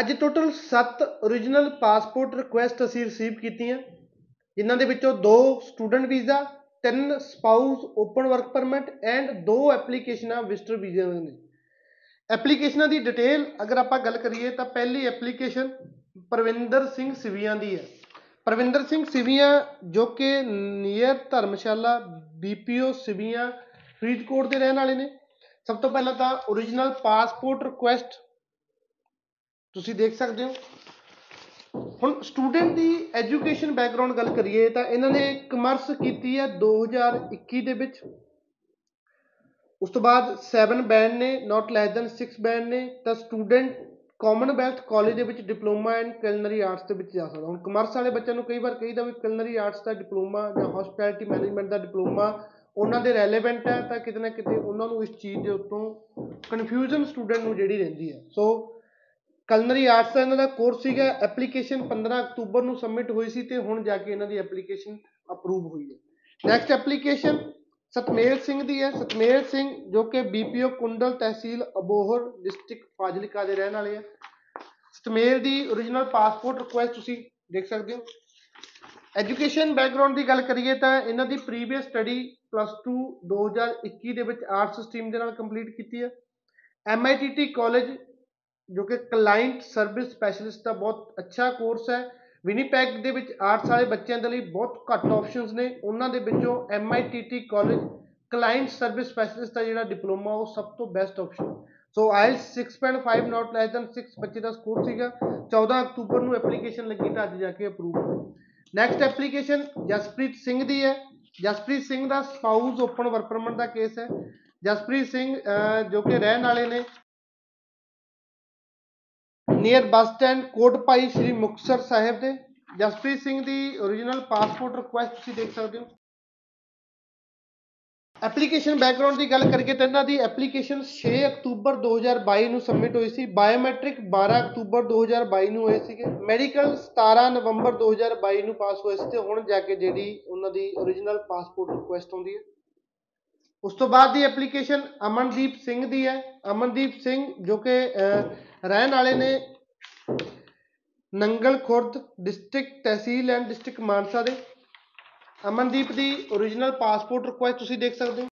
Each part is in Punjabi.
ਅੱਜ ਟੋਟਲ 7 origignal ਪਾਸਪੋਰਟ ਰਿਕੁਐਸਟ ਅਸੀਂ ਰਿਸੀਵ ਕੀਤੀਆਂ। ਜਿਨ੍ਹਾਂ ਦੇ ਵਿੱਚੋਂ ਦੋ ਸਟੂਡੈਂਟ ਵੀਜ਼ਾ ਤਿੰਨ spouse open work permit and ਦੋ ਐਪਲੀਕੇਸ਼ਨਾਂ ਵਿਜ਼ਟਰ ਵੀਜ਼ਾ ਨੇ। ਐਪਲੀਕੇਸ਼ਨਾਂ ਦੀ ਡਿਟੇਲ ਅਗਰ ਆਪਾਂ ਗੱਲ ਕਰੀਏ ਤਾਂ ਪਹਿਲੀ ਐਪਲੀਕੇਸ਼ਨ ਪ੍ਰਵਿੰਦਰ ਸਿੰਘ ਸਿਵੀਆਂ ਦੀ ਹੈ। ਪ੍ਰਵਿੰਦਰ ਸਿੰਘ ਸਿਵੀਆਂ ਜੋ ਕਿ ਨੀਅਰ ਧਰਮਸ਼ਾਲਾ ਬੀਪੀਓ ਸਿਵੀਆਂ ਫਰੀਦਕੋਟ ਦੇ ਰਹਿਣ ਵਾਲੇ ਨੇ। ਸਭ ਤੋਂ ਪਹਿਲਾਂ ਤਾਂ origignal ਪਾਸਪੋਰਟ ਰਿਕੁਐਸਟ ਤੁਸੀਂ ਦੇਖ ਸਕਦੇ ਹੋ। ਹੁਣ ਸਟੂਡੈਂਟ ਦੀ ਐਜੂਕੇਸ਼ਨ ਬੈਕਗ੍ਰਾਉਂਡ ਗੱਲ ਕਰੀਏ ਤਾਂ ਇਹਨਾਂ ਨੇ ਕਮਰਸ ਕੀਤੀ ਹੈ 2021 ਦੇ ਵਿੱਚ। ਉਸ ਤੋਂ ਬਾਅਦ 7 ਬੈਂਡ ਨੇ ਨਾਟ ਲੈਸ ਦੈਨ 6 ਬੈਂਡ ਨੇ। ਤਾਂ ਸਟੂਡੈਂਟ ਕਾਮਨਵੈਲਥ ਕਾਲਜ ਦੇ ਵਿੱਚ ਡਿਪਲੋਮਾ ਇਨ ਕੁਲਿਨਰੀ ਆਰਟਸ ਦੇ ਵਿੱਚ ਜਾ ਸਕਦਾ। ਹੁਣ ਕਮਰਸ ਵਾਲੇ ਬੱਚਿਆਂ ਨੂੰ ਕਈ ਵਾਰ ਕਹੀਦਾ ਵੀ ਕੁਲਿਨਰੀ ਆਰਟਸ ਦਾ ਡਿਪਲੋਮਾ ਜਾਂ ਹਸਪਿਟੈਲਿਟੀ ਮੈਨੇਜਮੈਂਟ ਦਾ ਡਿਪਲੋਮਾ ਉਹਨਾਂ ਦੇ ਰੈਲੇਵੈਂਟ ਹੈ ਤਾਂ ਕਿਤੇ ਨਾ ਕਿਤੇ ਉਹਨਾਂ ਨੂੰ ਇਸ ਚੀਜ਼ ਦੇ ਉੱਤੋਂ ਕਨਫਿਊਜ਼ਨ ਸਟੂਡੈਂਟ ਨੂੰ ਜਿਹੜੀ ਰਹਿੰਦੀ ਹੈ। ਸੋ ਕਲਨਰੀ ਆਰਟਸ ਦਾ ਇਹਨਾਂ ਦਾ ਕੋਰਸ ਸੀਗਾ ਐਪਲੀਕੇਸ਼ਨ 15 ਅਕਤੂਬਰ ਨੂੰ ਸਬਮਿਟ ਹੋਈ ਸੀ ਤੇ ਹੁਣ ਜਾ ਕੇ ਇਹਨਾਂ ਦੀ ਐਪਲੀਕੇਸ਼ਨ ਅਪਰੂਵ ਹੋਈ ਹੈ। ਨੈਕਸਟ ਐਪਲੀਕੇਸ਼ਨ ਸਤਮੇਲ ਸਿੰਘ ਦੀ ਹੈ। ਸਤਮੇਲ ਸਿੰਘ ਜੋ ਕਿ ਬੀਪੀਓ ਕੁੰਡਲ ਤਹਿਸੀਲ ਅਬੋਹਰ ਡਿਸਟ੍ਰਿਕਟ ਫਾਜ਼ਿਲਕਾ ਦੇ ਰਹਿਣ ਵਾਲੇ ਆ। ਸਤਮੇਲ ਦੀ origignal ਪਾਸਪੋਰਟ ਰਿਕੁਐਸਟ ਤੁਸੀਂ ਦੇਖ ਸਕਦੇ ਹੋ। ਐਜੂਕੇਸ਼ਨ ਬੈਕਗ੍ਰਾਉਂਡ ਦੀ ਗੱਲ ਕਰੀਏ ਤਾਂ ਇਹਨਾਂ ਦੀ ਪ੍ਰੀਵੀਅਸ ਸਟੱਡੀ ਪਲੱਸ 2 2021 ਦੇ ਵਿੱਚ ਆਰਟਸ ਸਟਰੀਮ ਦੇ ਨਾਲ ਕੰਪਲੀਟ ਕੀਤੀ ਹੈ। ਐਮਆਈਟੀਟੀ ਕਾਲਜ ਜੋ ਕਿ ਕਲਾਇੰਟ ਸਰਵਿਸ ਸਪੈਸ਼ਲਿਸਟ ਦਾ ਬਹੁਤ ਅੱਛਾ ਕੋਰਸ ਹੈ। ਵਿਨੀਪੈਗ ਦੇ ਵਿੱਚ ਆਰਟਸ ਵਾਲੇ ਬੱਚਿਆਂ ਦੇ ਲਈ ਬਹੁਤ ਘੱਟ ਆਪਸ਼ਨਸ ਨੇ। ਉਹਨਾਂ ਦੇ ਵਿੱਚੋਂ MITT college client service specialist ਦਾ ਜਿਹੜਾ ਡਿਪਲੋਮਾ ਉਹ ਸਭ ਤੋਂ best option so IELTS 6.5 not less than 6 ਬੱਚੇ ਦਾ ਸਕੋਰ ਸੀਗਾ। 14 ਅਕਤੂਬਰ ਨੂੰ ਐਪਲੀਕੇਸ਼ਨ ਲੱਗੀ ਤਾਂ ਅੱਜ ਜਾ ਕੇ ਅਪਰੂਵ ਹੋਈ ਨੈਕਸਟ ਐਪਲੀਕੇਸ਼ਨ ਜਸਪ੍ਰੀਤ ਸਿੰਘ ਦੀ ਹੈ। ਜਸਪ੍ਰੀਤ ਸਿੰਘ ਦਾ ਸਪਾਊਸ ਓਪਨ ਵਰਕ ਪਰਮਿਟ ਦਾ ਕੇਸ ਹੈ। ਜਸਪ੍ਰੀਤ ਸਿੰਘ ਜੋ ਕਿ ਰਹਿਣ ਵਾਲੇ ਨੇ near bus stand Kotpai Sri Muktsar Sahib ਦੇ। ਜਸਪ੍ਰੀਤ ਸਿੰਘ ਦੀ origignal ਪਾਸਪੋਰਟ ਰਿਕੁਐਸਟ ਤੁਸੀਂ ਦੇਖ ਸਕਦੇ ਹੋ। ਐਪਲੀਕੇਸ਼ਨ ਬੈਕਗ੍ਰਾਉਂਡ ਦੀ ਗੱਲ ਕਰੀਏ ਤਾਂ ਇਹਨਾਂ ਦੀ ਐਪਲੀਕੇਸ਼ਨ 6 ਅਕਤੂਬਰ 2022 ਨੂੰ ਸਬਮਿਟ ਹੋਈ ਸੀ। ਬਾਇਓਮੈਟ੍ਰਿਕ 12 ਅਕਤੂਬਰ 2022 ਨੂੰ ਹੋਏ ਸੀਗੇ। ਮੈਡੀਕਲ 17 ਨਵੰਬਰ 2022 ਨੂੰ ਪਾਸ ਹੋਏ ਸੀ ਤੇ ਹੁਣ ਜਾ ਕੇ ਜਿਹੜੀ ਉਹਨਾਂ ਦੀ origignal ਪਾਸਪੋਰਟ ਰਿਕੁਐਸਟ ਆਉਂਦੀ ਹੈ। ਉਸ ਤੋਂ ਬਾਅਦ ਦੀ ਐਪਲੀਕੇਸ਼ਨ ਅਮਨਦੀਪ ਸਿੰਘ ਦੀ ਹੈ। ਅਮਨਦੀਪ ਸਿੰਘ ਜੋ ਕਿ ਰਹਿਣ ਵਾਲੇ ਨੇ Nangal Khurd district tehsil and district Mansa ਦੇ। ਅਮਨਦੀਪ ਦੀ origignal ਪਾਸਪੋਰਟ ਰਿਕੁਐਸਟ ਤੁਸੀਂ ਦੇਖ ਸਕਦੇ ਹੋ।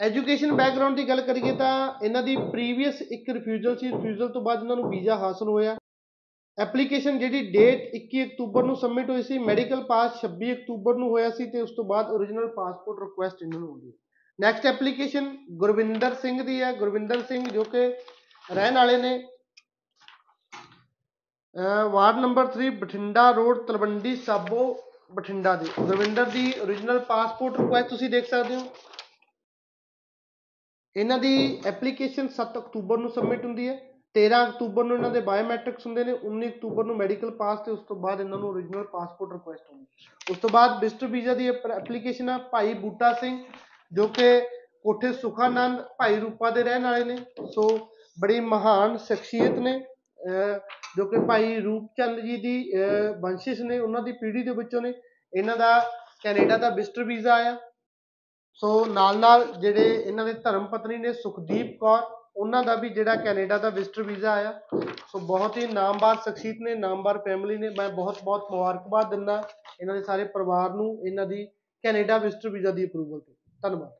ਐਜੂਕੇਸ਼ਨ ਬੈਕਗ੍ਰਾਉਂਡ ਦੀ ਗੱਲ ਕਰੀਏ ਤਾਂ ਇਹਨਾਂ ਦੀ ਪ੍ਰੀਵੀਅਸ ਇੱਕ ਰਿਫਿਊਜ਼ਲ ਸੀ। ਰਿਫਿਊਜ਼ਲ ਤੋਂ ਬਾਅਦ ਇਹਨਾਂ ਨੂੰ ਵੀਜ਼ਾ ਹਾਸਲ ਹੋਇਆ। ਐਪਲੀਕੇਸ਼ਨ ਜਿਹੜੀ ਡੇਟ 21 ਅਕਤੂਬਰ ਨੂੰ ਸਬਮਿਟ ਹੋਈ ਸੀ ਮੈਡੀਕਲ ਪਾਸ 26 ਅਕਤੂਬਰ ਨੂੰ ਹੋਇਆ ਸੀ ਤੇ ਉਸ ਤੋਂ ਬਾਅਦ origignal ਪਾਸਪੋਰਟ ਰਿਕੁਐਸਟ ਇਹਨਾਂ ਨੂੰ ਹੁੰਦੀ ਹੈ। ਨੈਕਸਟ ਐਪਲੀਕੇਸ਼ਨ ਗੁਰਵਿੰਦਰ ਸਿੰਘ ਦੀ ਹੈ। ਗੁਰਵਿੰਦਰ ਸਿੰਘ ਜੋ ਕਿ ਰਹਿਣ ਵਾਲੇ ਨੇ। Ward number 3 Bathinda road, Talwandi Sabo, Bathinda ਦੇ। ਗੁਰਵਿੰਦਰ ਦੀ origignal ਪਾਸਪੋਰਟ ਰਿਕੁਐਸਟ ਤੁਸੀਂ ਦੇਖ ਸਕਦੇ ਹੋ। ਇਹਨਾਂ ਦੀ ਐਪਲੀਕੇਸ਼ਨ 7 ਅਕਤੂਬਰ ਨੂੰ ਸਬਮਿਟ ਹੁੰਦੀ ਹੈ। 13 ਅਕਤੂਬਰ ਨੂੰ ਇਹਨਾਂ ਦੇ ਬਾਇਓਮੈਟ੍ਰਿਕਸ ਹੁੰਦੇ ਨੇ 19 ਅਕਤੂਬਰ ਨੂੰ ਮੈਡੀਕਲ ਪਾਸ ਤੇ ਉਸ ਤੋਂ ਬਾਅਦ ਇਹਨਾਂ ਨੂੰ origignal ਪਾਸਪੋਰਟ ਰਿਕੁਐਸਟ ਹੁੰਦੀ ਉਸ ਤੋਂ ਬਾਅਦ ਵਿਜ਼ਟਰ ਵੀਜ਼ਾ ਦੀ ਐਪਲੀਕੇਸ਼ਨ ਆ, ਭਾਈ ਬੂਟਾ ਸਿੰਘ, ਜੋ ਕਿ ਕੋਠੇ ਸੁਖਾਨੰਦ, ਭਾਈ ਰੂਪਾ ਦੇ ਰਹਿਣ ਵਾਲੇ ਨੇ। ਸੋ ਬੜੀ ਮਹਾਨ ਸ਼ਖਸੀਅਤ ਨੇ। ਜੋ ਕਿ ਭਾਈ ਰੂਪਚੰਦ ਜੀ ਦੀ ਵੰਸ਼ਿਸ਼ ਨੇ, ਉਹਨਾਂ ਦੀ ਪੀੜ੍ਹੀ ਦੇ ਵਿੱਚੋਂ ਨੇ, ਇਹਨਾਂ ਦਾ ਕੈਨੇਡਾ ਦਾ ਵਿਜ਼ਟਰ ਵੀਜ਼ਾ ਆਇਆ। ਸੋ ਨਾਲ ਨਾਲ ਜਿਹੜੇ ਇਹਨਾਂ ਦੇ ਧਰਮ ਪਤਨੀ ਨੇ, ਸੁਖਦੀਪ ਕੌਰ, ਉਹਨਾਂ ਦਾ ਵੀ ਜਿਹੜਾ ਕੈਨੇਡਾ ਦਾ ਵਿਜ਼ਟਰ ਵੀਜ਼ਾ ਆਇਆ। ਸੋ ਬਹੁਤ ਹੀ ਨਾਮਵਾਰ ਸ਼ਖਸੀਅਤ ਨੇ, ਨਾਮਵਾਰ ਫੈਮਿਲੀ ਨੇ। ਮੈਂ ਬਹੁਤ ਬਹੁਤ ਮੁਬਾਰਕਬਾਦ ਦਿੰਦਾ ਇਹਨਾਂ ਦੇ ਸਾਰੇ ਪਰਿਵਾਰ ਨੂੰ, ਇਹਨਾਂ ਦੀ ਕੈਨੇਡਾ ਵਿਜ਼ਟਰ ਵੀਜ਼ਾ ਦੀ ਅਪਰੂਵਲ ਤੇ। ਧੰਨਵਾਦ।